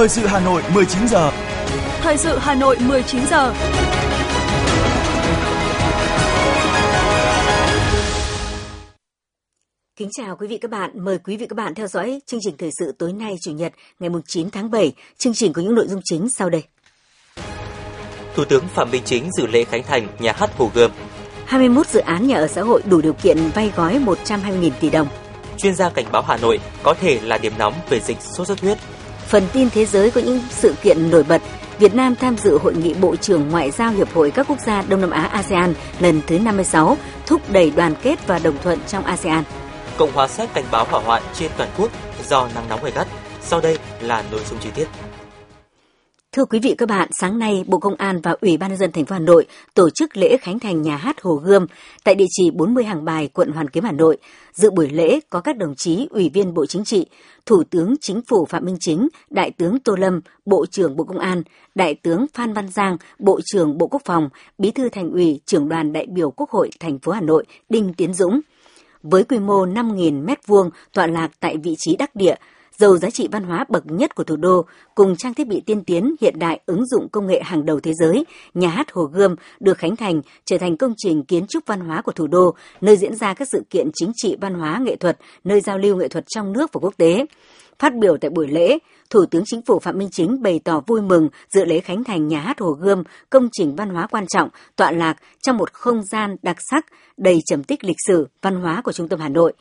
Thời sự Hà Nội 19 giờ. Thời sự Hà Nội 19 giờ. Kính chào quý vị các bạn, mời quý vị các bạn theo dõi chương trình thời sự tối nay Chủ nhật ngày 9 tháng 7. Chương trình có những nội dung chính sau đây. Thủ tướng Phạm Minh Chính dự lễ khánh thành nhà hát Hồ Gươm. 21 dự án nhà ở xã hội đủ điều kiện vay gói 120.000 tỷ đồng. Chuyên gia cảnh báo Hà Nội có thể là điểm nóng về dịch sốt xuất huyết. Phần tin thế giới có những sự kiện nổi bật. Việt Nam tham dự hội nghị Bộ trưởng Ngoại giao Hiệp hội các quốc gia Đông Nam Á ASEAN lần thứ 56, thúc đẩy đoàn kết và đồng thuận trong ASEAN. Cộng hòa Séc cảnh báo hỏa hoạn trên toàn quốc do nắng nóng gay gắt. Sau đây là nội dung chi tiết. Thưa quý vị các bạn, sáng nay Bộ Công an và Ủy ban nhân dân thành phố Hà Nội tổ chức lễ khánh thành nhà hát Hồ Gươm tại địa chỉ 40 Hàng Bài, quận Hoàn Kiếm, Hà Nội. Dự buổi lễ có các đồng chí Ủy viên Bộ Chính trị, Thủ tướng Chính phủ Phạm Minh Chính, Đại tướng Tô Lâm, Bộ trưởng Bộ Công an, Đại tướng Phan Văn Giang, Bộ trưởng Bộ Quốc phòng, Bí thư Thành ủy, Trưởng đoàn đại biểu Quốc hội thành phố Hà Nội Đinh Tiến Dũng. Với quy mô 5.000 m2 tọa lạc tại vị trí đắc địa, giàu giá trị văn hóa bậc nhất của thủ đô, cùng trang thiết bị tiên tiến hiện đại ứng dụng công nghệ hàng đầu thế giới, nhà hát Hồ Gươm được khánh thành trở thành công trình kiến trúc văn hóa của thủ đô, nơi diễn ra các sự kiện chính trị văn hóa nghệ thuật, nơi giao lưu nghệ thuật trong nước và quốc tế. Phát biểu tại buổi lễ, Thủ tướng Chính phủ Phạm Minh Chính bày tỏ vui mừng dự lễ khánh thành nhà hát Hồ Gươm, công trình văn hóa quan trọng, tọa lạc trong một không gian đặc sắc, đầy trầm tích lịch sử, văn hóa của trung tâm Hà Nội.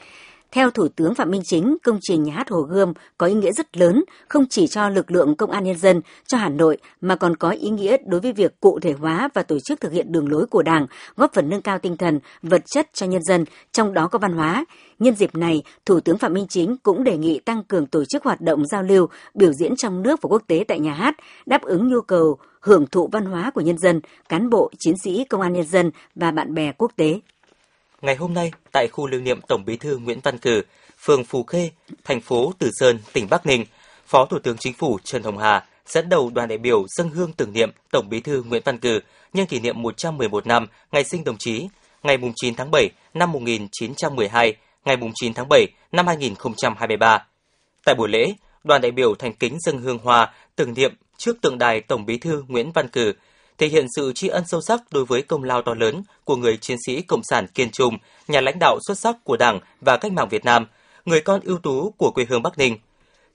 Theo Thủ tướng Phạm Minh Chính, công trình nhà hát Hồ Gươm có ý nghĩa rất lớn, không chỉ cho lực lượng công an nhân dân, cho Hà Nội, mà còn có ý nghĩa đối với việc cụ thể hóa và tổ chức thực hiện đường lối của Đảng, góp phần nâng cao tinh thần, vật chất cho nhân dân, trong đó có văn hóa. Nhân dịp này, Thủ tướng Phạm Minh Chính cũng đề nghị tăng cường tổ chức hoạt động giao lưu, biểu diễn trong nước và quốc tế tại nhà hát, đáp ứng nhu cầu hưởng thụ văn hóa của nhân dân, cán bộ, chiến sĩ, công an nhân dân và bạn bè quốc tế. Ngày hôm nay, tại khu lưu niệm Tổng Bí thư Nguyễn Văn Cử, phường Phú Khê, thành phố Từ Sơn, tỉnh Bắc Ninh, Phó Thủ tướng Chính phủ Trần Hồng Hà dẫn đầu đoàn đại biểu dân hương tưởng niệm Tổng Bí thư Nguyễn Văn Cử nhân kỷ niệm 111 năm ngày sinh đồng chí, ngày 9 tháng 7 năm 1912, ngày 9 tháng 7 năm 2023. Tại buổi lễ, đoàn đại biểu thành kính dân hương hoa tưởng niệm trước tượng đài Tổng Bí thư Nguyễn Văn Cử, thể hiện sự tri ân sâu sắc đối với công lao to lớn của người chiến sĩ cộng sản kiên trung, nhà lãnh đạo xuất sắc của Đảng và cách mạng Việt Nam, người con ưu tú của quê hương Bắc Ninh.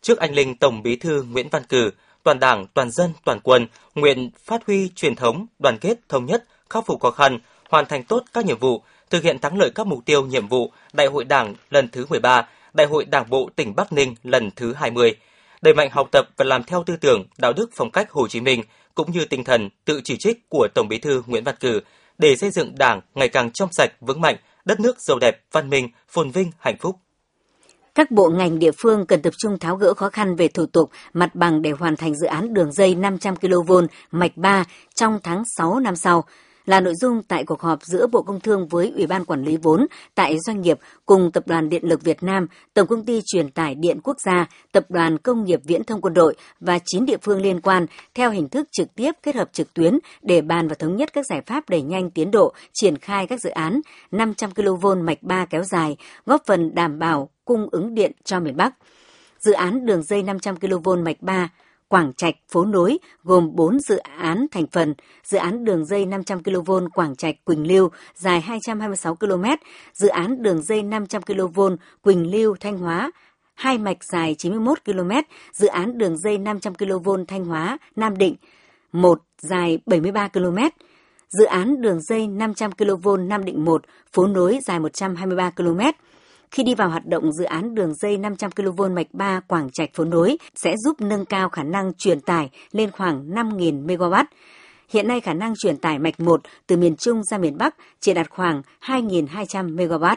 Trước anh linh Tổng Bí thư Nguyễn Văn Cử, toàn Đảng, toàn dân, toàn quân nguyện phát huy truyền thống đoàn kết thống nhất, khắc phục khó khăn, hoàn thành tốt các nhiệm vụ, thực hiện thắng lợi các mục tiêu nhiệm vụ Đại hội Đảng lần thứ 13, Đại hội Đảng bộ tỉnh Bắc Ninh lần thứ 20, đẩy mạnh học tập và làm theo tư tưởng, đạo đức phong cách Hồ Chí Minh, cũng như tinh thần tự chỉ trích của Tổng Bí thư Nguyễn Văn Cử để xây dựng Đảng ngày càng trong sạch, vững mạnh, đất nước giàu đẹp, văn minh, phồn vinh, hạnh phúc. Các bộ ngành địa phương cần tập trung tháo gỡ khó khăn về thủ tục, mặt bằng để hoàn thành dự án đường dây 500 kV mạch 3 trong tháng 6 năm sau là nội dung tại cuộc họp giữa Bộ Công Thương với Ủy ban Quản lý vốn tại doanh nghiệp cùng Tập đoàn Điện lực Việt Nam, Tổng công ty Truyền tải Điện Quốc gia, Tập đoàn Công nghiệp Viễn thông Quân đội và 9 địa phương liên quan theo hình thức trực tiếp kết hợp trực tuyến để bàn và thống nhất các giải pháp đẩy nhanh tiến độ triển khai các dự án 500 kV mạch 3 kéo dài, góp phần đảm bảo cung ứng điện cho miền Bắc. Dự án đường dây 500 kV mạch 3 Quảng Trạch Phố Nối gồm 4 dự án thành phần, dự án đường dây 500 kV Quảng Trạch Quỳnh Lưu dài 226 km, dự án đường dây 500 kV Quỳnh Lưu Thanh Hóa hai mạch dài 91 km, dự án đường dây 500 kV Thanh Hóa Nam Định một dài 73 km, dự án đường dây 500 kV Nam Định 1 phố nối dài 123 km khi đi vào hoạt động, dự án đường dây 500 kV mạch 3 Quảng Trạch phố nối sẽ giúp nâng cao khả năng truyền tải lên khoảng 5.000 MW. Hiện nay khả năng truyền tải mạch 1 từ miền Trung ra miền Bắc chỉ đạt khoảng 2.200 MW.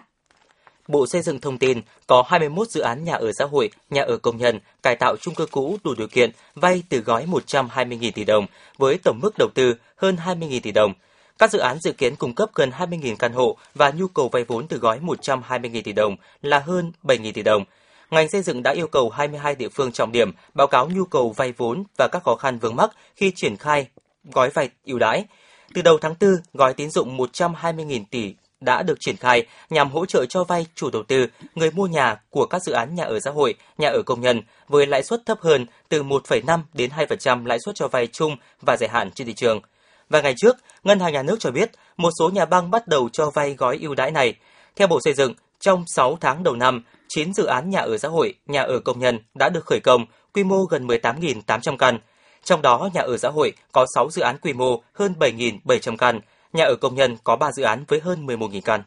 Bộ Xây dựng thông tin có 21 dự án nhà ở xã hội, nhà ở công nhân, cải tạo chung cư cũ đủ điều kiện vay từ gói 120.000 tỷ đồng với tổng mức đầu tư hơn 20.000 tỷ đồng – các dự án dự kiến cung cấp gần 20.000 căn hộ và nhu cầu vay vốn từ gói 120.000 tỷ đồng là hơn 7.000 tỷ đồng. Ngành xây dựng đã yêu cầu 22 địa phương trọng điểm báo cáo nhu cầu vay vốn và các khó khăn vướng mắc khi triển khai gói vay ưu đãi. Từ đầu tháng 4, gói tín dụng 120.000 tỷ đã được triển khai nhằm hỗ trợ cho vay chủ đầu tư, người mua nhà của các dự án nhà ở xã hội, nhà ở công nhân với lãi suất thấp hơn từ 1,5 đến 2% lãi suất cho vay chung và dài hạn trên thị trường. Và ngày trước, Ngân hàng Nhà nước cho biết một số nhà băng bắt đầu cho vay gói ưu đãi này. Theo Bộ Xây dựng, trong 6 tháng đầu năm, 9 dự án nhà ở xã hội, nhà ở công nhân đã được khởi công, quy mô gần 18.800 căn. Trong đó, nhà ở xã hội có 6 dự án quy mô hơn 7.700 căn, nhà ở công nhân có 3 dự án với hơn 11.000 căn.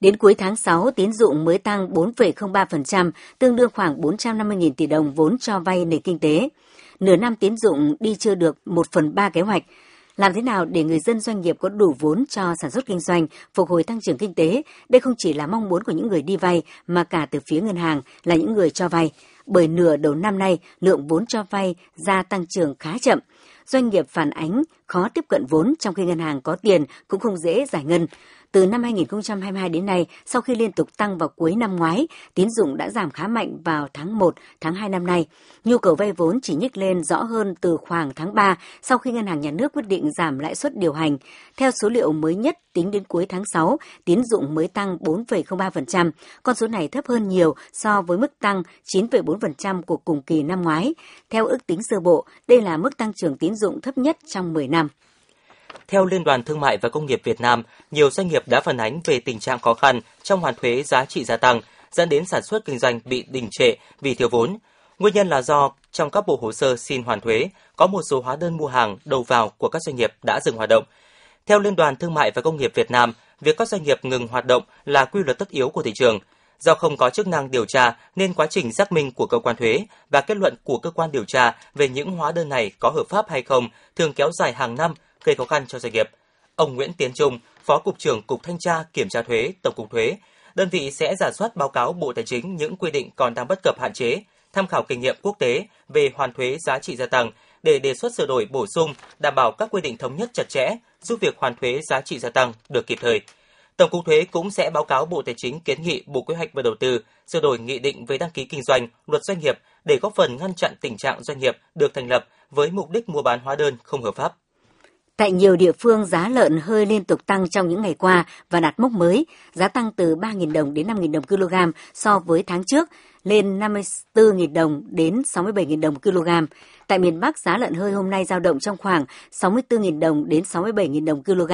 Đến cuối tháng 6, tín dụng mới tăng 4,03%, tương đương khoảng 450.000 tỷ đồng vốn cho vay nền kinh tế. Nửa năm tín dụng đi chưa được 1 phần 3 kế hoạch. Làm thế nào để người dân doanh nghiệp có đủ vốn cho sản xuất kinh doanh, phục hồi tăng trưởng kinh tế? Đây không chỉ là mong muốn của những người đi vay mà cả từ phía ngân hàng là những người cho vay. Bởi nửa đầu năm nay, lượng vốn cho vay gia tăng trưởng khá chậm. Doanh nghiệp phản ánh khó tiếp cận vốn trong khi ngân hàng có tiền cũng không dễ giải ngân. Từ năm 2022 đến nay, sau khi liên tục tăng vào cuối năm ngoái, tín dụng đã giảm khá mạnh vào tháng 1, tháng 2 năm nay. Nhu cầu vay vốn chỉ nhích lên rõ hơn từ khoảng tháng 3 sau khi Ngân hàng Nhà nước quyết định giảm lãi suất điều hành. Theo số liệu mới nhất tính đến cuối tháng 6, tín dụng mới tăng 4,03%. Con số này thấp hơn nhiều so với mức tăng 9,4% của cùng kỳ năm ngoái. Theo ước tính sơ bộ, đây là mức tăng trưởng tín dụng thấp nhất trong 10 năm. Theo Liên đoàn Thương mại và Công nghiệp Việt Nam, nhiều doanh nghiệp đã phản ánh về tình trạng khó khăn trong hoàn thuế giá trị gia tăng, dẫn đến sản xuất kinh doanh bị đình trệ vì thiếu vốn. Nguyên nhân là do trong các bộ hồ sơ xin hoàn thuế, có một số hóa đơn mua hàng đầu vào của các doanh nghiệp đã dừng hoạt động. Theo Liên đoàn Thương mại và Công nghiệp Việt Nam, việc các doanh nghiệp ngừng hoạt động là quy luật tất yếu của thị trường. Do không có chức năng điều tra nên quá trình xác minh của cơ quan thuế và kết luận của cơ quan điều tra về những hóa đơn này có hợp pháp hay không thường kéo dài hàng năm gây khó khăn cho doanh nghiệp. Ông Nguyễn Tiến Trung, Phó Cục trưởng Cục Thanh tra Kiểm tra Thuế, Tổng cục Thuế, đơn vị sẽ giả soát báo cáo Bộ Tài chính những quy định còn đang bất cập hạn chế, tham khảo kinh nghiệm quốc tế về hoàn thuế giá trị gia tăng để đề xuất sửa đổi bổ sung, đảm bảo các quy định thống nhất chặt chẽ, giúp việc hoàn thuế giá trị gia tăng được kịp thời. Tổng cục Thuế cũng sẽ báo cáo Bộ Tài chính kiến nghị Bộ Kế hoạch và Đầu tư sửa đổi nghị định về đăng ký kinh doanh, luật doanh nghiệp để góp phần ngăn chặn tình trạng doanh nghiệp được thành lập với mục đích mua bán hóa đơn không hợp pháp. Tại nhiều địa phương, giá lợn hơi liên tục tăng trong những ngày qua và đạt mốc mới, giá tăng từ 3.000 đồng đến 5.000 đồng kg so với tháng trước, lên 54.000 đồng đến 67.000 đồng kg. Tại miền Bắc, giá lợn hơi hôm nay giao động trong khoảng 64.000 đồng đến 67.000 đồng kg,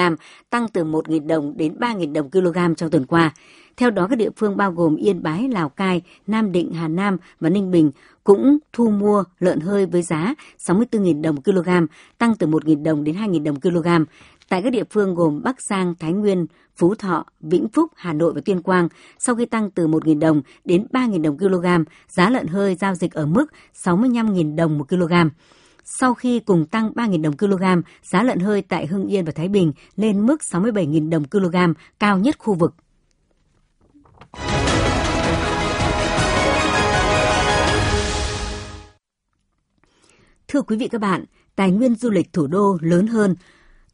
tăng từ 1.000 đồng đến 3.000 đồng kg trong tuần qua. Theo đó, các địa phương bao gồm Yên Bái, Lào Cai, Nam Định, Hà Nam và Ninh Bình cũng thu mua lợn hơi với giá 64.000 đồng kg, tăng từ 1.000 đồng đến 2.000 đồng kg. Tại các địa phương gồm Bắc Giang, Thái Nguyên, Phú Thọ, Vĩnh Phúc, Hà Nội và Tuyên Quang, sau khi tăng từ 1.000 đồng đến 3.000 đồng kg, giá lợn hơi giao dịch ở mức 65.000 đồng một kg. Sau khi cùng tăng 3.000 đồng kg, giá lợn hơi tại Hưng Yên và Thái Bình lên mức 67.000 đồng kg, cao nhất khu vực. Thưa quý vị các bạn, tài nguyên du lịch thủ đô lớn hơn,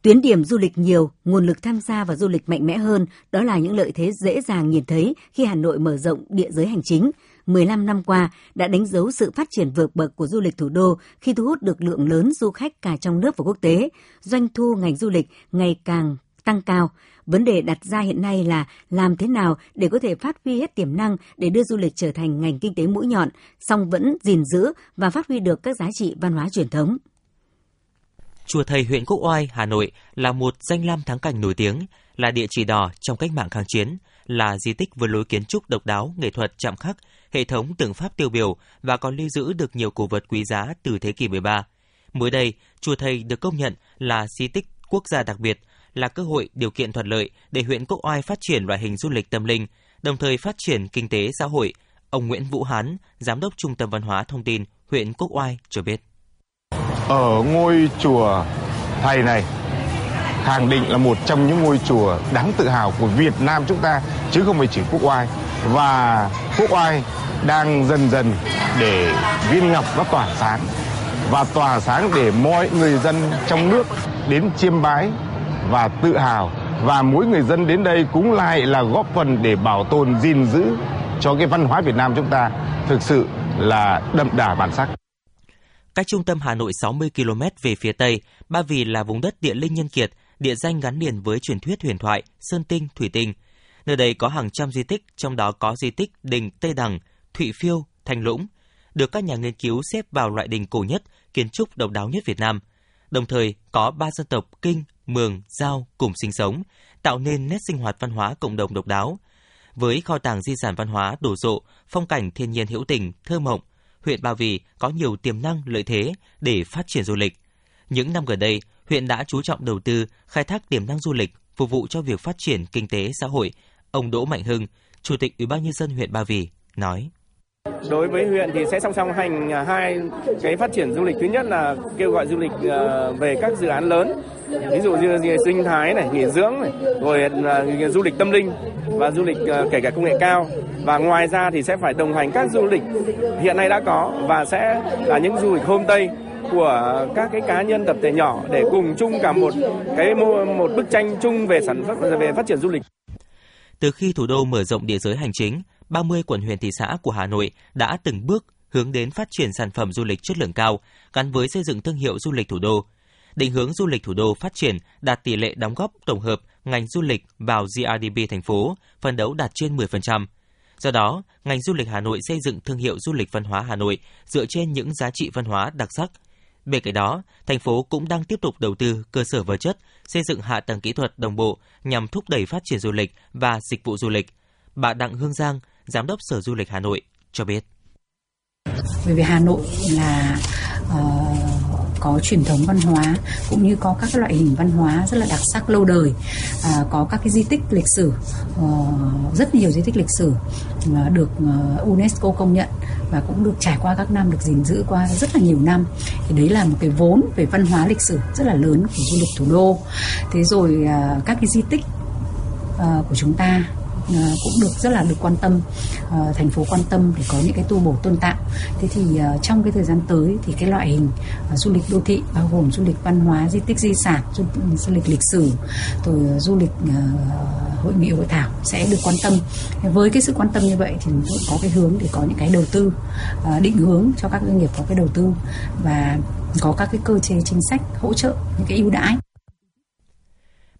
tuyến điểm du lịch nhiều, nguồn lực tham gia vào du lịch mạnh mẽ hơn, đó là những lợi thế dễ dàng nhìn thấy khi Hà Nội mở rộng địa giới hành chính. 15 năm qua đã đánh dấu sự phát triển vượt bậc của du lịch thủ đô khi thu hút được lượng lớn du khách cả trong nước và quốc tế. Doanh thu ngành du lịch ngày càng tăng cao. Vấn đề đặt ra hiện nay là làm thế nào để có thể phát huy hết tiềm năng để đưa du lịch trở thành ngành kinh tế mũi nhọn, song vẫn gìn giữ và phát huy được các giá trị văn hóa truyền thống. Chùa Thầy huyện Quốc Oai, Hà Nội là một danh lam thắng cảnh nổi tiếng, là địa chỉ đỏ trong cách mạng kháng chiến, là di tích với lối kiến trúc độc đáo, nghệ thuật chạm khắc, hệ thống tượng pháp tiêu biểu và còn lưu giữ được nhiều cổ vật quý giá từ thế kỷ 13. Mới đây, chùa Thầy được công nhận là di tích quốc gia đặc biệt là cơ hội điều kiện thuận lợi để huyện Quốc Oai phát triển loại hình du lịch tâm linh, đồng thời phát triển kinh tế xã hội. Ông Nguyễn Vũ Hán, Giám đốc Trung tâm Văn hóa Thông tin huyện Quốc Oai cho biết. Ở ngôi chùa thầy này, khẳng định là một trong những ngôi chùa đáng tự hào của Việt Nam chúng ta, chứ không phải chỉ Quốc Oai và Quốc Oai đang dần dần để viên ngọc nó tỏa sáng, và tỏa sáng để mọi người dân trong nước đến chiêm bái và tự hào và mỗi người dân đến đây cũng lại là góp phần để bảo tồn gìn giữ cho cái văn hóa Việt Nam chúng ta thực sự là đậm đà bản sắc. Cách trung tâm Hà Nội 60 km về phía tây, Ba Vì là vùng đất địa linh nhân kiệt, địa danh gắn liền với truyền thuyết huyền thoại Sơn Tinh, Thủy Tinh. Nơi đây có hàng trăm di tích, trong đó có di tích đình Tây Đằng, Thụy Phiêu, Thanh Lũng, được các nhà nghiên cứu xếp vào loại đình cổ nhất, kiến trúc độc đáo nhất Việt Nam. Đồng thời, có ba dân tộc Kinh, Mường, Giao cùng sinh sống, tạo nên nét sinh hoạt văn hóa cộng đồng độc đáo. Với kho tàng di sản văn hóa đổ rộ, phong cảnh thiên nhiên hữu tình, thơ mộng, huyện Ba Vì có nhiều tiềm năng lợi thế để phát triển du lịch. Những năm gần đây, huyện đã chú trọng đầu tư, khai thác tiềm năng du lịch, phục vụ cho việc phát triển kinh tế xã hội. Ông Đỗ Mạnh Hưng, Chủ tịch Ủy ban nhân dân huyện Ba Vì nói: Đối với huyện thì sẽ song song hành à, hai cái phát triển du lịch. Thứ nhất là kêu gọi du lịch à, về các dự án lớn, ví dụ như sinh thái này, nghỉ dưỡng này, rồi uh, du lịch tâm linh và du lịch uh, kể cả công nghệ cao. Và ngoài ra thì sẽ phải đồng hành các du lịch hiện nay đã có và sẽ là những du lịch homestay của các cái cá nhân tập thể nhỏ để cùng chung cả một cái một bức tranh chung về sản xuất về phát triển du lịch. Từ khi thủ đô mở rộng địa giới hành chính, 30 quận huyện thị xã của Hà Nội đã từng bước hướng đến phát triển sản phẩm du lịch chất lượng cao, gắn với xây dựng thương hiệu du lịch thủ đô. Định hướng du lịch thủ đô phát triển đạt tỷ lệ đóng góp tổng hợp ngành du lịch vào GRDP thành phố, phấn đấu đạt trên 10%. Do đó, ngành du lịch Hà Nội xây dựng thương hiệu du lịch văn hóa Hà Nội dựa trên những giá trị văn hóa đặc sắc. Bên cạnh đó, thành phố cũng đang tiếp tục đầu tư cơ sở vật chất, xây dựng hạ tầng kỹ thuật đồng bộ nhằm thúc đẩy phát triển du lịch và dịch vụ du lịch. Bà Đặng Hương Giang, Giám đốc Sở Du lịch Hà Nội cho biết. Bởi vì Hà Nội là uh, có truyền thống văn hóa cũng như có các loại hình văn hóa rất là đặc sắc lâu đời. À, có các cái di tích lịch sử uh, rất nhiều di tích lịch sử uh, được uh, UNESCO công nhận và cũng được trải qua các năm được gìn giữ qua rất là nhiều năm. Thì đấy là một cái vốn về văn hóa lịch sử rất là lớn của du lịch thủ đô. Thế rồi uh, các cái di tích uh, của chúng ta Ờ, cũng được rất là được quan tâm ờ, thành phố quan tâm để có những cái tu bổ tôn tạo. Thế thì ờ, trong cái thời gian tới thì cái loại hình du lịch đô thị bao gồm du lịch văn hóa di tích di sản du, du lịch lịch sử rồi du lịch hội nghị hội thảo sẽ được quan tâm. Với cái sự quan tâm như vậy thì cũng có cái hướng để có những cái đầu tư định hướng cho các doanh nghiệp có cái đầu tư và có các cái cơ chế chính sách hỗ trợ những cái ưu đãi.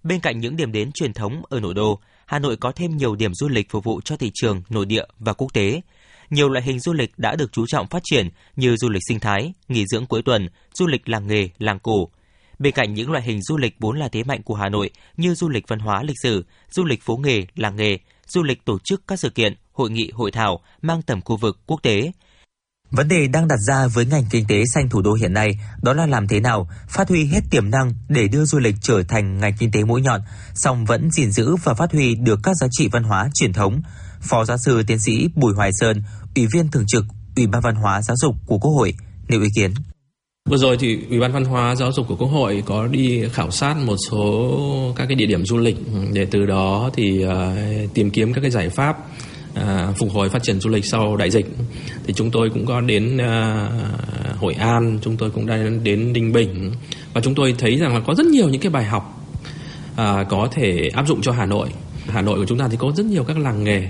Bên cạnh những điểm đến truyền thống ở nội đô, Hà Nội có thêm nhiều điểm du lịch phục vụ cho thị trường nội địa và quốc tế. Nhiều loại hình du lịch đã được chú trọng phát triển như du lịch sinh thái, nghỉ dưỡng cuối tuần, du lịch làng nghề, làng cổ. Bên cạnh những loại hình du lịch vốn là thế mạnh của Hà Nội như du lịch văn hóa lịch sử, du lịch phố nghề, làng nghề, du lịch tổ chức các sự kiện, hội nghị, hội thảo mang tầm khu vực quốc tế – Vấn đề đang đặt ra với ngành kinh tế xanh thủ đô hiện nay đó là làm thế nào phát huy hết tiềm năng để đưa du lịch trở thành ngành kinh tế mũi nhọn, song vẫn gìn giữ và phát huy được các giá trị văn hóa truyền thống. Phó giáo sư tiến sĩ Bùi Hoài Sơn, Ủy viên thường trực Ủy ban Văn hóa Giáo dục của Quốc hội nêu ý kiến. Vừa rồi thì Ủy ban Văn hóa Giáo dục của Quốc hội có đi khảo sát một số các cái địa điểm du lịch để từ đó thì uh, tìm kiếm các cái giải pháp à, phục hồi phát triển du lịch sau đại dịch. Thì chúng tôi cũng có đến à, Hội An chúng tôi cũng đã đến Ninh Bình. Và chúng tôi thấy rằng là có rất nhiều những cái bài học à, có thể áp dụng cho Hà Nội. Hà Nội của chúng ta thì có rất nhiều các làng nghề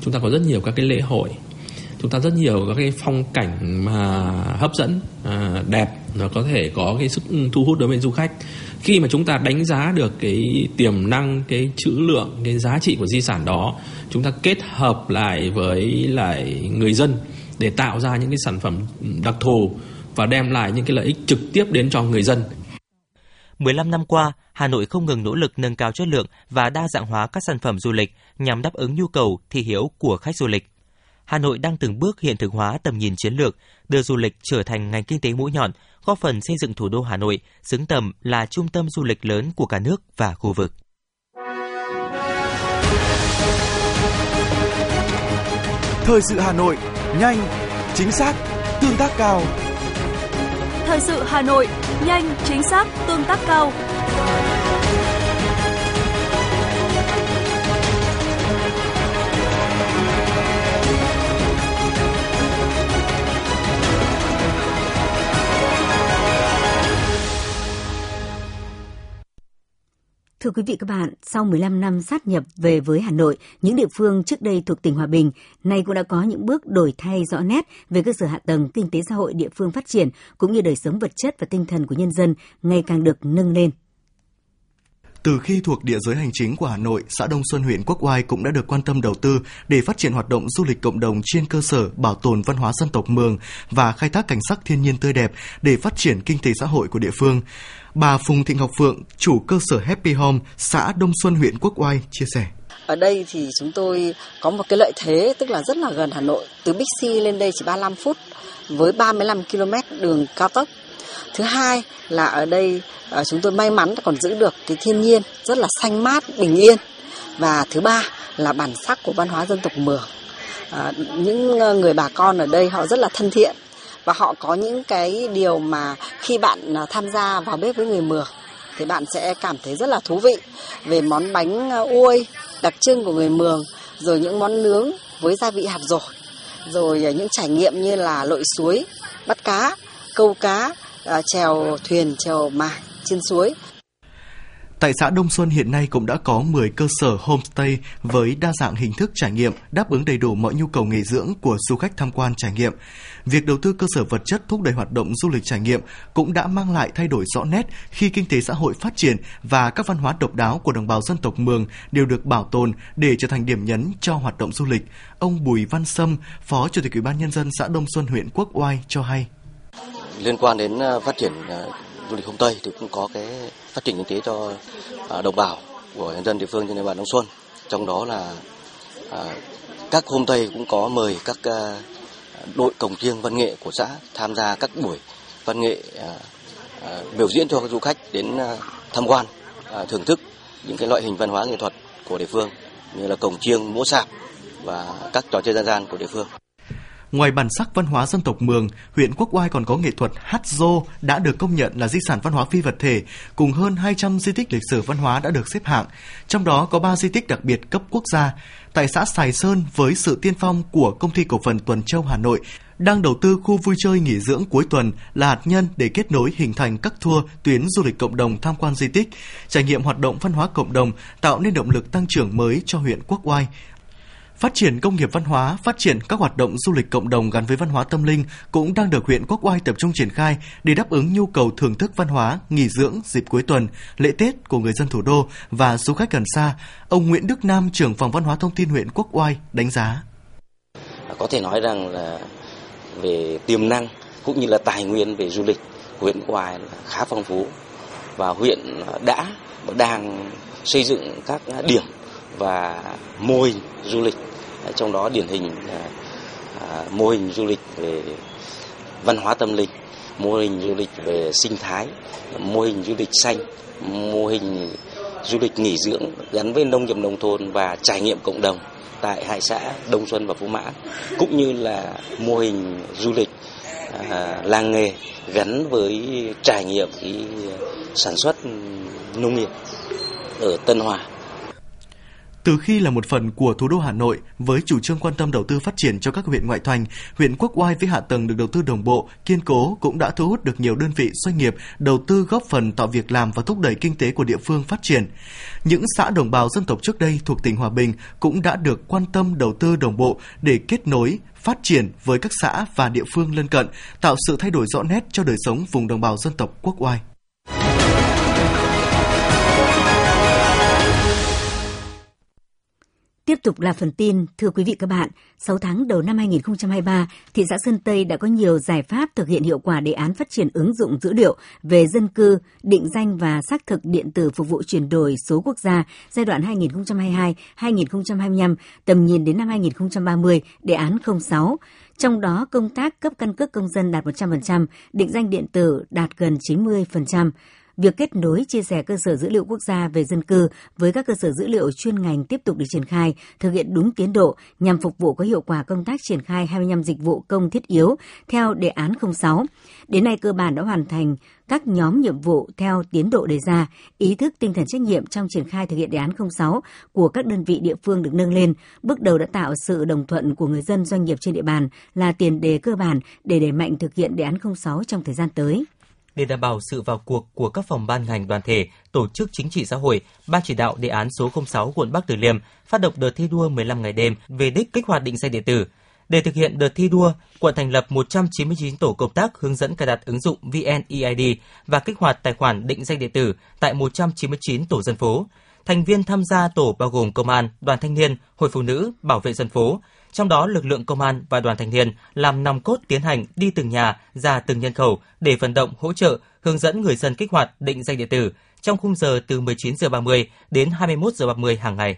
chúng ta có rất nhiều các cái lễ hội chúng ta rất nhiều các cái phong cảnh mà hấp dẫn à, đẹp nó có thể có cái sức ừ, thu hút đối với du khách khi mà chúng ta đánh giá được cái tiềm năng cái chữ lượng cái giá trị của di sản đó chúng ta kết hợp lại với lại người dân để tạo ra những cái sản phẩm đặc thù và đem lại những cái lợi ích trực tiếp đến cho người dân 15 năm qua, Hà Nội không ngừng nỗ lực nâng cao chất lượng và đa dạng hóa các sản phẩm du lịch nhằm đáp ứng nhu cầu thị hiếu của khách du lịch. Hà Nội đang từng bước hiện thực hóa tầm nhìn chiến lược, đưa du lịch trở thành ngành kinh tế mũi nhọn, góp phần xây dựng thủ đô Hà Nội xứng tầm là trung tâm du lịch lớn của cả nước và khu vực. Thời sự Hà Nội, nhanh, chính xác, tương tác cao. Thời sự Hà Nội, nhanh, chính xác, tương tác cao. Thưa quý vị các bạn, sau 15 năm sát nhập về với Hà Nội, những địa phương trước đây thuộc tỉnh Hòa Bình nay cũng đã có những bước đổi thay rõ nét về cơ sở hạ tầng kinh tế xã hội địa phương phát triển cũng như đời sống vật chất và tinh thần của nhân dân ngày càng được nâng lên. Từ khi thuộc địa giới hành chính của Hà Nội, xã Đông Xuân huyện Quốc Oai cũng đã được quan tâm đầu tư để phát triển hoạt động du lịch cộng đồng trên cơ sở bảo tồn văn hóa dân tộc Mường và khai thác cảnh sắc thiên nhiên tươi đẹp để phát triển kinh tế xã hội của địa phương. Bà Phùng Thị Ngọc Phượng, chủ cơ sở Happy Home, xã Đông Xuân huyện Quốc Oai chia sẻ. Ở đây thì chúng tôi có một cái lợi thế tức là rất là gần Hà Nội. Từ Bixi lên đây chỉ 35 phút với 35 km đường cao tốc. Thứ hai là ở đây ờ, chúng tôi may mắn còn giữ được cái thiên nhiên rất là xanh mát, bình yên. Và thứ ba là bản sắc của văn hóa dân tộc Mường. À, những ờ, người bà con ở đây họ rất là thân thiện và họ có những cái điều mà khi bạn à, tham gia vào bếp với người Mường thì bạn sẽ cảm thấy rất là thú vị về món bánh à, uôi đặc trưng của người Mường, rồi những món nướng với gia vị hạt dổi, rồi à, những trải nghiệm như là lội suối, bắt cá, câu cá, trèo thuyền, trèo mài trên suối. Tại xã Đông Xuân hiện nay cũng đã có 10 cơ sở homestay với đa dạng hình thức trải nghiệm đáp ứng đầy đủ mọi nhu cầu nghỉ dưỡng của du khách tham quan trải nghiệm. Việc đầu tư cơ sở vật chất thúc đẩy hoạt động du lịch trải nghiệm cũng đã mang lại thay đổi rõ nét khi kinh tế xã hội phát triển và các văn hóa độc đáo của đồng bào dân tộc Mường đều được bảo tồn để trở thành điểm nhấn cho hoạt động du lịch. Ông Bùi Văn Sâm, Phó Chủ tịch Ủy ban nhân dân xã Đông Xuân huyện Quốc Oai cho hay. Liên quan đến à, phát triển à, du lịch Hôm Tây thì cũng có cái phát triển kinh tế cho à, đồng bào của nhân dân địa phương trên địa bàn Đông Xuân. Trong đó là các hôm Tây cũng có mời các đội cổng chiêng văn nghệ của xã tham gia các buổi văn nghệ ờ, ờ, biểu diễn cho các du khách đến ờ, tham quan, thưởng thức những cái loại hình văn hóa nghệ thuật của địa phương như là cổng chiêng, múa sạp và các trò chơi dân gian của địa phương. Ngoài bản sắc văn hóa dân tộc Mường, huyện Quốc Oai còn có nghệ thuật hát dô đã được công nhận là di sản văn hóa phi vật thể, cùng hơn 200 di tích lịch sử văn hóa đã được xếp hạng. Trong đó có 3 di tích đặc biệt cấp quốc gia. Tại xã Sài Sơn với sự tiên phong của công ty cổ phần Tuần Châu Hà Nội, đang đầu tư khu vui chơi nghỉ dưỡng cuối tuần là hạt nhân để kết nối hình thành các tour tuyến du lịch cộng đồng tham quan di tích, trải nghiệm hoạt động văn hóa cộng đồng, tạo nên động lực tăng trưởng mới cho huyện Quốc Oai. Phát triển công nghiệp văn hóa, phát triển các hoạt động du lịch cộng đồng gắn với văn hóa tâm linh cũng đang được huyện Quốc Oai tập trung triển khai để đáp ứng nhu cầu thưởng thức văn hóa, nghỉ dưỡng dịp cuối tuần, lễ Tết của người dân thủ đô và du khách gần xa. Ông Nguyễn Đức Nam, trưởng phòng văn hóa thông tin huyện Quốc Oai đánh giá. Có thể nói rằng là về tiềm năng cũng như là tài nguyên về du lịch huyện Quốc Oai khá phong phú và huyện đã và đang xây dựng các điểm và mô hình du lịch. Trong đó điển hình à, mô hình du lịch về văn hóa tâm linh mô hình du lịch về sinh thái mô hình du lịch xanh mô hình du lịch nghỉ dưỡng gắn với nông nghiệp nông thôn và trải nghiệm cộng đồng tại hai xã Đông Xuân và Phú Mã cũng như là mô hình du lịch à, làng nghề gắn với trải nghiệm cái sản xuất nông nghiệp ở Tân Hòa từ khi là một phần của thủ đô Hà Nội với chủ trương quan tâm đầu tư phát triển cho các huyện ngoại thành, huyện Quốc Oai với hạ tầng được đầu tư đồng bộ, kiên cố cũng đã thu hút được nhiều đơn vị doanh nghiệp đầu tư góp phần tạo việc làm và thúc đẩy kinh tế của địa phương phát triển. Những xã đồng bào dân tộc trước đây thuộc tỉnh Hòa Bình cũng đã được quan tâm đầu tư đồng bộ để kết nối, phát triển với các xã và địa phương lân cận, tạo sự thay đổi rõ nét cho đời sống vùng đồng bào dân tộc Quốc Oai. Tiếp tục là phần tin, thưa quý vị các bạn, 6 tháng đầu năm 2023, thị xã Sơn Tây đã có nhiều giải pháp thực hiện hiệu quả đề án phát triển ứng dụng dữ liệu về dân cư, định danh và xác thực điện tử phục vụ chuyển đổi số quốc gia giai đoạn 2022-2025, tầm nhìn đến năm 2030, đề án 06. Trong đó, công tác cấp căn cước công dân đạt 100%, định danh điện tử đạt gần 90%. Việc kết nối chia sẻ cơ sở dữ liệu quốc gia về dân cư với các cơ sở dữ liệu chuyên ngành tiếp tục được triển khai, thực hiện đúng tiến độ nhằm phục vụ có hiệu quả công tác triển khai 25 dịch vụ công thiết yếu theo đề án 06. Đến nay cơ bản đã hoàn thành các nhóm nhiệm vụ theo tiến độ đề ra, ý thức tinh thần trách nhiệm trong triển khai thực hiện đề án 06 của các đơn vị địa phương được nâng lên, bước đầu đã tạo sự đồng thuận của người dân doanh nghiệp trên địa bàn là tiền đề cơ bản để đẩy mạnh thực hiện đề án 06 trong thời gian tới. Để đảm bảo sự vào cuộc của các phòng ban ngành đoàn thể, tổ chức chính trị xã hội, Ban chỉ đạo đề án số 06 quận Bắc Từ Liêm phát động đợt thi đua 15 ngày đêm về đích kích hoạt định danh điện tử. Để thực hiện đợt thi đua, quận thành lập 199 tổ công tác hướng dẫn cài đặt ứng dụng VNEID và kích hoạt tài khoản định danh điện tử tại 199 tổ dân phố. Thành viên tham gia tổ bao gồm công an, đoàn thanh niên, hội phụ nữ, bảo vệ dân phố. Trong đó, lực lượng công an và đoàn thanh niên làm nòng cốt tiến hành đi từng nhà, ra từng nhân khẩu để vận động, hỗ trợ, hướng dẫn người dân kích hoạt định danh điện tử trong khung giờ từ 19 giờ 30 đến 21 giờ 30 hàng ngày.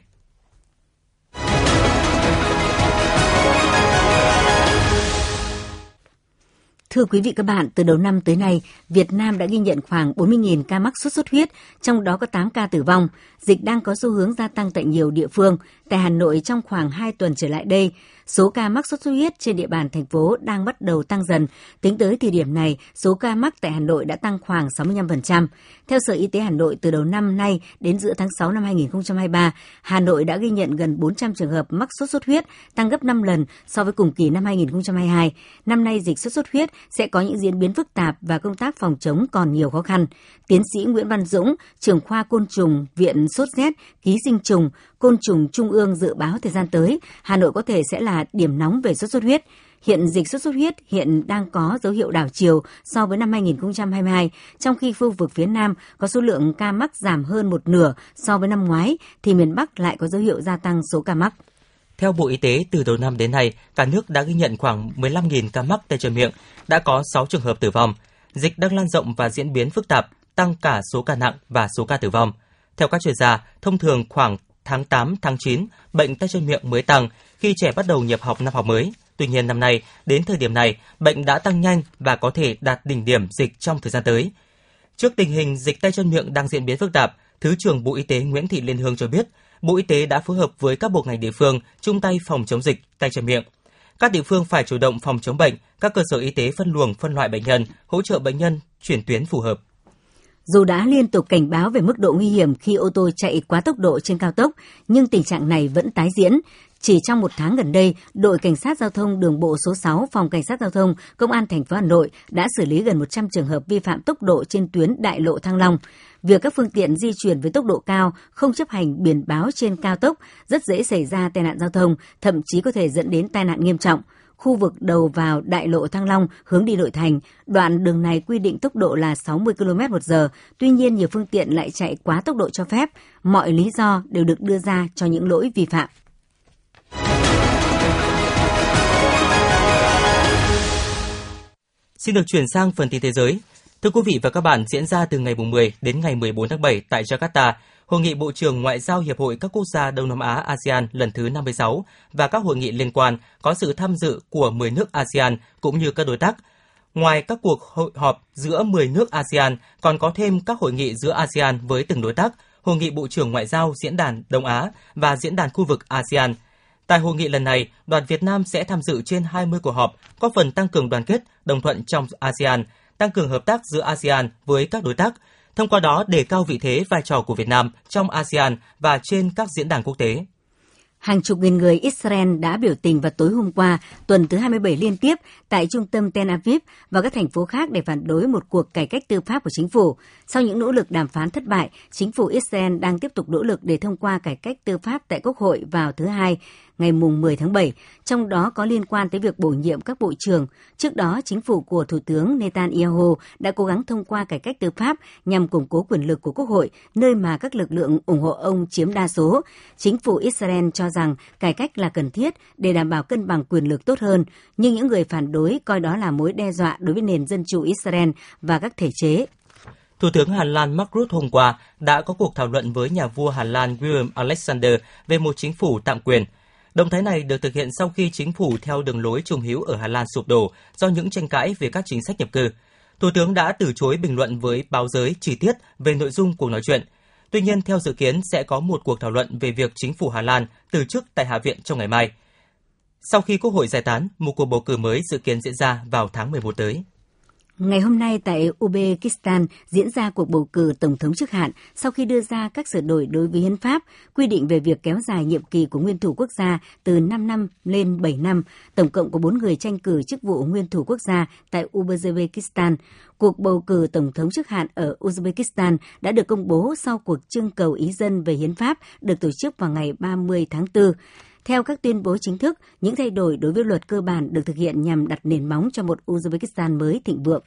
Thưa quý vị các bạn, từ đầu năm tới nay, Việt Nam đã ghi nhận khoảng 40.000 ca mắc sốt xuất huyết, trong đó có 8 ca tử vong. Dịch đang có xu hướng gia tăng tại nhiều địa phương. Tại Hà Nội trong khoảng 2 tuần trở lại đây, số ca mắc sốt xuất huyết trên địa bàn thành phố đang bắt đầu tăng dần. Tính tới thời điểm này, số ca mắc tại Hà Nội đã tăng khoảng 65%. Theo Sở Y tế Hà Nội, từ đầu năm nay đến giữa tháng 6 năm 2023, Hà Nội đã ghi nhận gần 400 trường hợp mắc sốt xuất huyết, tăng gấp 5 lần so với cùng kỳ năm 2022. Năm nay, dịch sốt xuất huyết sẽ có những diễn biến phức tạp và công tác phòng chống còn nhiều khó khăn. Tiến sĩ Nguyễn Văn Dũng, trưởng khoa côn trùng, Viện Sốt rét, ký sinh trùng, côn trùng Trung ương dự báo thời gian tới, Hà Nội có thể sẽ là điểm nóng về sốt xuất huyết. Hiện dịch sốt xuất huyết hiện đang có dấu hiệu đảo chiều so với năm 2022, trong khi khu vực phía Nam có số lượng ca mắc giảm hơn một nửa so với năm ngoái, thì miền Bắc lại có dấu hiệu gia tăng số ca mắc. Theo Bộ Y tế, từ đầu năm đến nay, cả nước đã ghi nhận khoảng 15.000 ca mắc tay chân miệng, đã có 6 trường hợp tử vong. Dịch đang lan rộng và diễn biến phức tạp, tăng cả số ca nặng và số ca tử vong. Theo các chuyên gia, thông thường khoảng tháng 8, tháng 9, bệnh tay chân miệng mới tăng khi trẻ bắt đầu nhập học năm học mới. Tuy nhiên năm nay, đến thời điểm này, bệnh đã tăng nhanh và có thể đạt đỉnh điểm dịch trong thời gian tới. Trước tình hình dịch tay chân miệng đang diễn biến phức tạp, Thứ trưởng Bộ Y tế Nguyễn Thị Liên Hương cho biết, Bộ Y tế đã phối hợp với các bộ ngành địa phương chung tay phòng chống dịch tay chân miệng. Các địa phương phải chủ động phòng chống bệnh, các cơ sở y tế phân luồng phân loại bệnh nhân, hỗ trợ bệnh nhân chuyển tuyến phù hợp. Dù đã liên tục cảnh báo về mức độ nguy hiểm khi ô tô chạy quá tốc độ trên cao tốc, nhưng tình trạng này vẫn tái diễn. Chỉ trong một tháng gần đây, đội cảnh sát giao thông đường bộ số 6 phòng cảnh sát giao thông công an thành phố Hà Nội đã xử lý gần 100 trường hợp vi phạm tốc độ trên tuyến đại lộ Thăng Long. Việc các phương tiện di chuyển với tốc độ cao, không chấp hành biển báo trên cao tốc rất dễ xảy ra tai nạn giao thông, thậm chí có thể dẫn đến tai nạn nghiêm trọng khu vực đầu vào đại lộ Thăng Long hướng đi nội thành. Đoạn đường này quy định tốc độ là 60 km một giờ, tuy nhiên nhiều phương tiện lại chạy quá tốc độ cho phép. Mọi lý do đều được đưa ra cho những lỗi vi phạm. Xin được chuyển sang phần tin thế giới. Thưa quý vị và các bạn, diễn ra từ ngày 10 đến ngày 14 tháng 7 tại Jakarta, Hội nghị Bộ trưởng Ngoại giao Hiệp hội các quốc gia Đông Nam Á ASEAN lần thứ 56 và các hội nghị liên quan có sự tham dự của 10 nước ASEAN cũng như các đối tác. Ngoài các cuộc hội họp giữa 10 nước ASEAN, còn có thêm các hội nghị giữa ASEAN với từng đối tác, Hội nghị Bộ trưởng Ngoại giao Diễn đàn Đông Á và Diễn đàn khu vực ASEAN. Tại hội nghị lần này, đoàn Việt Nam sẽ tham dự trên 20 cuộc họp, có phần tăng cường đoàn kết, đồng thuận trong ASEAN, tăng cường hợp tác giữa ASEAN với các đối tác, thông qua đó đề cao vị thế vai trò của Việt Nam trong ASEAN và trên các diễn đàn quốc tế. Hàng chục nghìn người Israel đã biểu tình vào tối hôm qua, tuần thứ 27 liên tiếp, tại trung tâm Tel Aviv và các thành phố khác để phản đối một cuộc cải cách tư pháp của chính phủ. Sau những nỗ lực đàm phán thất bại, chính phủ Israel đang tiếp tục nỗ lực để thông qua cải cách tư pháp tại Quốc hội vào thứ Hai, ngày mùng 10 tháng 7, trong đó có liên quan tới việc bổ nhiệm các bộ trưởng. Trước đó, chính phủ của Thủ tướng Netanyahu đã cố gắng thông qua cải cách tư pháp nhằm củng cố quyền lực của Quốc hội, nơi mà các lực lượng ủng hộ ông chiếm đa số. Chính phủ Israel cho rằng cải cách là cần thiết để đảm bảo cân bằng quyền lực tốt hơn, nhưng những người phản đối coi đó là mối đe dọa đối với nền dân chủ Israel và các thể chế Thủ tướng Hà Lan Mark Rutte hôm qua đã có cuộc thảo luận với nhà vua Hà Lan William Alexander về một chính phủ tạm quyền – Động thái này được thực hiện sau khi chính phủ theo đường lối trung hiếu ở Hà Lan sụp đổ do những tranh cãi về các chính sách nhập cư. Thủ tướng đã từ chối bình luận với báo giới chi tiết về nội dung cuộc nói chuyện. Tuy nhiên, theo dự kiến sẽ có một cuộc thảo luận về việc chính phủ Hà Lan từ chức tại Hạ viện trong ngày mai. Sau khi Quốc hội giải tán, một cuộc bầu cử mới dự kiến diễn ra vào tháng 11 tới. Ngày hôm nay tại Uzbekistan diễn ra cuộc bầu cử tổng thống chức hạn sau khi đưa ra các sửa đổi đối với hiến pháp, quy định về việc kéo dài nhiệm kỳ của nguyên thủ quốc gia từ 5 năm lên 7 năm. Tổng cộng có 4 người tranh cử chức vụ nguyên thủ quốc gia tại Uzbekistan. Cuộc bầu cử tổng thống chức hạn ở Uzbekistan đã được công bố sau cuộc trưng cầu ý dân về hiến pháp được tổ chức vào ngày 30 tháng 4. Theo các tuyên bố chính thức, những thay đổi đối với luật cơ bản được thực hiện nhằm đặt nền móng cho một Uzbekistan mới thịnh vượng.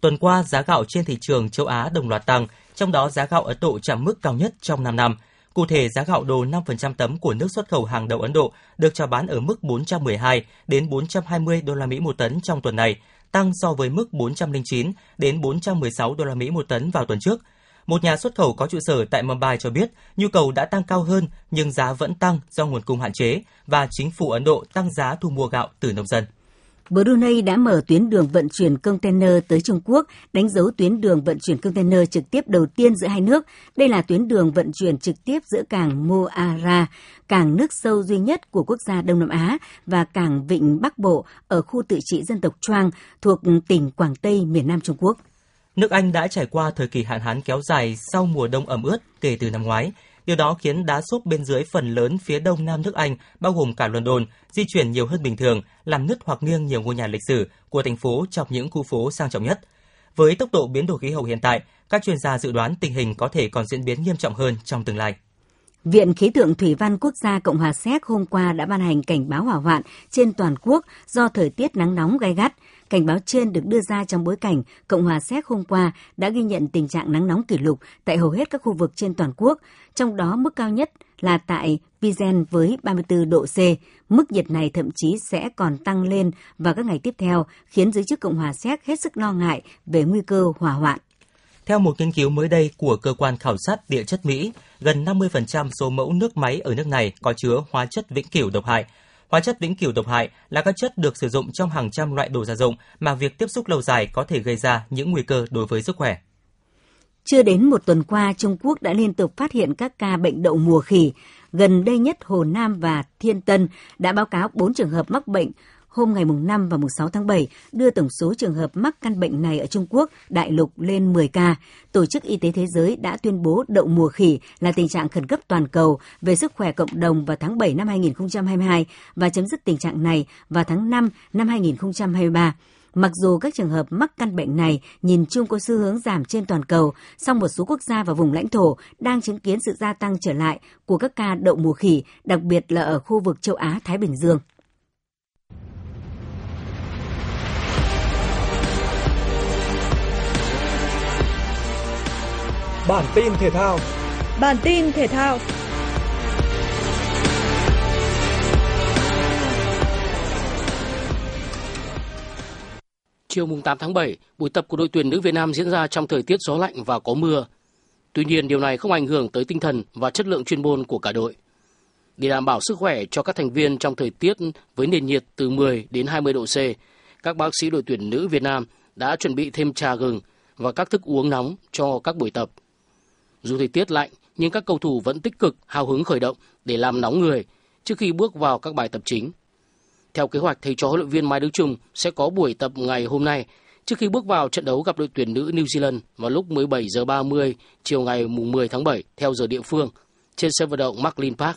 Tuần qua, giá gạo trên thị trường châu Á đồng loạt tăng, trong đó giá gạo Ấn Độ chạm mức cao nhất trong 5 năm. Cụ thể, giá gạo đồ 5% tấm của nước xuất khẩu hàng đầu Ấn Độ được chào bán ở mức 412 đến 420 đô la Mỹ một tấn trong tuần này, tăng so với mức 409 đến 416 đô la Mỹ một tấn vào tuần trước. Một nhà xuất khẩu có trụ sở tại Mumbai cho biết nhu cầu đã tăng cao hơn nhưng giá vẫn tăng do nguồn cung hạn chế và chính phủ Ấn Độ tăng giá thu mua gạo từ nông dân. Brunei đã mở tuyến đường vận chuyển container tới Trung Quốc, đánh dấu tuyến đường vận chuyển container trực tiếp đầu tiên giữa hai nước. Đây là tuyến đường vận chuyển trực tiếp giữa cảng Moara, cảng nước sâu duy nhất của quốc gia Đông Nam Á và cảng Vịnh Bắc Bộ ở khu tự trị dân tộc Choang thuộc tỉnh Quảng Tây, miền Nam Trung Quốc. Nước Anh đã trải qua thời kỳ hạn hán kéo dài sau mùa đông ẩm ướt kể từ năm ngoái. Điều đó khiến đá xốp bên dưới phần lớn phía đông nam nước Anh, bao gồm cả London, di chuyển nhiều hơn bình thường, làm nứt hoặc nghiêng nhiều ngôi nhà lịch sử của thành phố trong những khu phố sang trọng nhất. Với tốc độ biến đổi khí hậu hiện tại, các chuyên gia dự đoán tình hình có thể còn diễn biến nghiêm trọng hơn trong tương lai. Viện Khí tượng Thủy văn Quốc gia Cộng hòa Séc hôm qua đã ban hành cảnh báo hỏa hoạn trên toàn quốc do thời tiết nắng nóng gai gắt. Cảnh báo trên được đưa ra trong bối cảnh Cộng hòa Séc hôm qua đã ghi nhận tình trạng nắng nóng kỷ lục tại hầu hết các khu vực trên toàn quốc, trong đó mức cao nhất là tại Vizen với 34 độ C. Mức nhiệt này thậm chí sẽ còn tăng lên vào các ngày tiếp theo, khiến giới chức Cộng hòa Séc hết sức lo ngại về nguy cơ hỏa hoạn. Theo một nghiên cứu mới đây của cơ quan khảo sát địa chất Mỹ, gần 50% số mẫu nước máy ở nước này có chứa hóa chất vĩnh cửu độc hại, Hóa chất vĩnh cửu độc hại là các chất được sử dụng trong hàng trăm loại đồ gia dụng mà việc tiếp xúc lâu dài có thể gây ra những nguy cơ đối với sức khỏe. Chưa đến một tuần qua, Trung Quốc đã liên tục phát hiện các ca bệnh đậu mùa khỉ. Gần đây nhất, Hồ Nam và Thiên Tân đã báo cáo 4 trường hợp mắc bệnh hôm ngày mùng 5 và mùng 6 tháng 7 đưa tổng số trường hợp mắc căn bệnh này ở Trung Quốc đại lục lên 10 ca. Tổ chức Y tế Thế giới đã tuyên bố đậu mùa khỉ là tình trạng khẩn cấp toàn cầu về sức khỏe cộng đồng vào tháng 7 năm 2022 và chấm dứt tình trạng này vào tháng 5 năm 2023. Mặc dù các trường hợp mắc căn bệnh này nhìn chung có xu hướng giảm trên toàn cầu, song một số quốc gia và vùng lãnh thổ đang chứng kiến sự gia tăng trở lại của các ca đậu mùa khỉ, đặc biệt là ở khu vực châu Á-Thái Bình Dương. Bản tin thể thao. Bản tin thể thao. Chiều mùng 8 tháng 7, buổi tập của đội tuyển nữ Việt Nam diễn ra trong thời tiết gió lạnh và có mưa. Tuy nhiên, điều này không ảnh hưởng tới tinh thần và chất lượng chuyên môn của cả đội. Để đảm bảo sức khỏe cho các thành viên trong thời tiết với nền nhiệt từ 10 đến 20 độ C, các bác sĩ đội tuyển nữ Việt Nam đã chuẩn bị thêm trà gừng và các thức uống nóng cho các buổi tập. Dù thời tiết lạnh, nhưng các cầu thủ vẫn tích cực, hào hứng khởi động để làm nóng người trước khi bước vào các bài tập chính. Theo kế hoạch, thầy trò huấn luyện viên Mai Đức Trung sẽ có buổi tập ngày hôm nay trước khi bước vào trận đấu gặp đội tuyển nữ New Zealand vào lúc 17 giờ 30 chiều ngày 10 tháng 7 theo giờ địa phương trên sân vận động Marklin Park.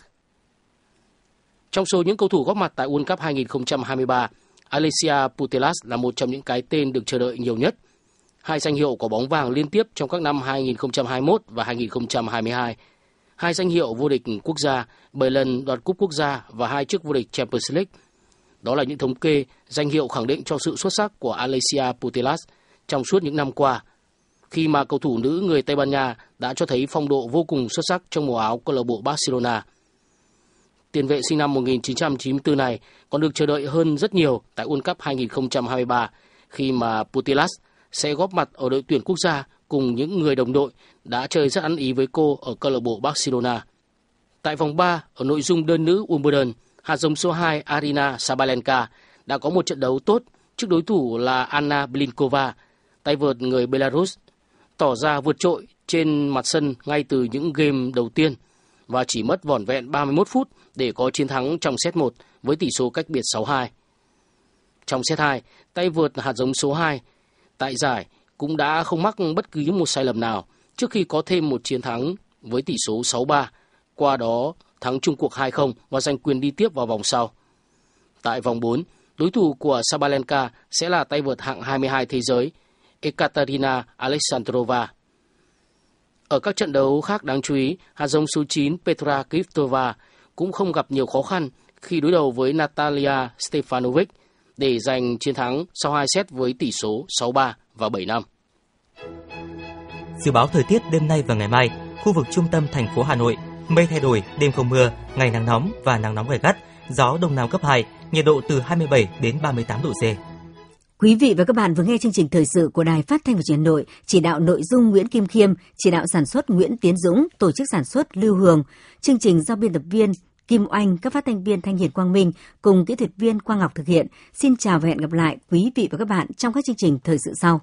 Trong số những cầu thủ góp mặt tại World Cup 2023, Alessia Putellas là một trong những cái tên được chờ đợi nhiều nhất – hai danh hiệu có bóng vàng liên tiếp trong các năm 2021 và 2022, hai danh hiệu vô địch quốc gia, 7 lần đoạt cúp quốc gia và hai chức vô địch Champions League. Đó là những thống kê, danh hiệu khẳng định cho sự xuất sắc của Alessia Putellas trong suốt những năm qua, khi mà cầu thủ nữ người Tây Ban Nha đã cho thấy phong độ vô cùng xuất sắc trong màu áo câu lạc bộ Barcelona. Tiền vệ sinh năm 1994 này còn được chờ đợi hơn rất nhiều tại World Cup 2023 khi mà Putellas sẽ góp mặt ở đội tuyển quốc gia cùng những người đồng đội đã chơi rất ăn ý với cô ở câu lạc bộ Barcelona. Tại vòng 3 ở nội dung đơn nữ Wimbledon, hạt giống số 2 Arina Sabalenka đã có một trận đấu tốt trước đối thủ là Anna Blinkova, tay vợt người Belarus, tỏ ra vượt trội trên mặt sân ngay từ những game đầu tiên và chỉ mất vỏn vẹn 31 phút để có chiến thắng trong set 1 với tỷ số cách biệt 6-2. Trong set 2, tay vợt hạt giống số 2 tại giải cũng đã không mắc bất cứ một sai lầm nào trước khi có thêm một chiến thắng với tỷ số 6-3, qua đó thắng chung cuộc 2-0 và giành quyền đi tiếp vào vòng sau. Tại vòng 4, đối thủ của Sabalenka sẽ là tay vợt hạng 22 thế giới Ekaterina Alexandrova. Ở các trận đấu khác đáng chú ý, hạt giống số 9 Petra Kvitova cũng không gặp nhiều khó khăn khi đối đầu với Natalia Stefanovic để giành chiến thắng sau 2 set với tỷ số 6-3 và 7-5. Dự báo thời tiết đêm nay và ngày mai, khu vực trung tâm thành phố Hà Nội, mây thay đổi, đêm không mưa, ngày nắng nóng và nắng nóng gai gắt, gió đông nam cấp 2, nhiệt độ từ 27 đến 38 độ C. Quý vị và các bạn vừa nghe chương trình thời sự của Đài Phát thanh và Truyền hình Nội, chỉ đạo nội dung Nguyễn Kim Khiêm, chỉ đạo sản xuất Nguyễn Tiến Dũng, tổ chức sản xuất Lưu Hường, chương trình do biên tập viên Kim Oanh, các phát thanh viên Thanh Hiền Quang Minh cùng kỹ thuật viên Quang Ngọc thực hiện. Xin chào và hẹn gặp lại quý vị và các bạn trong các chương trình thời sự sau.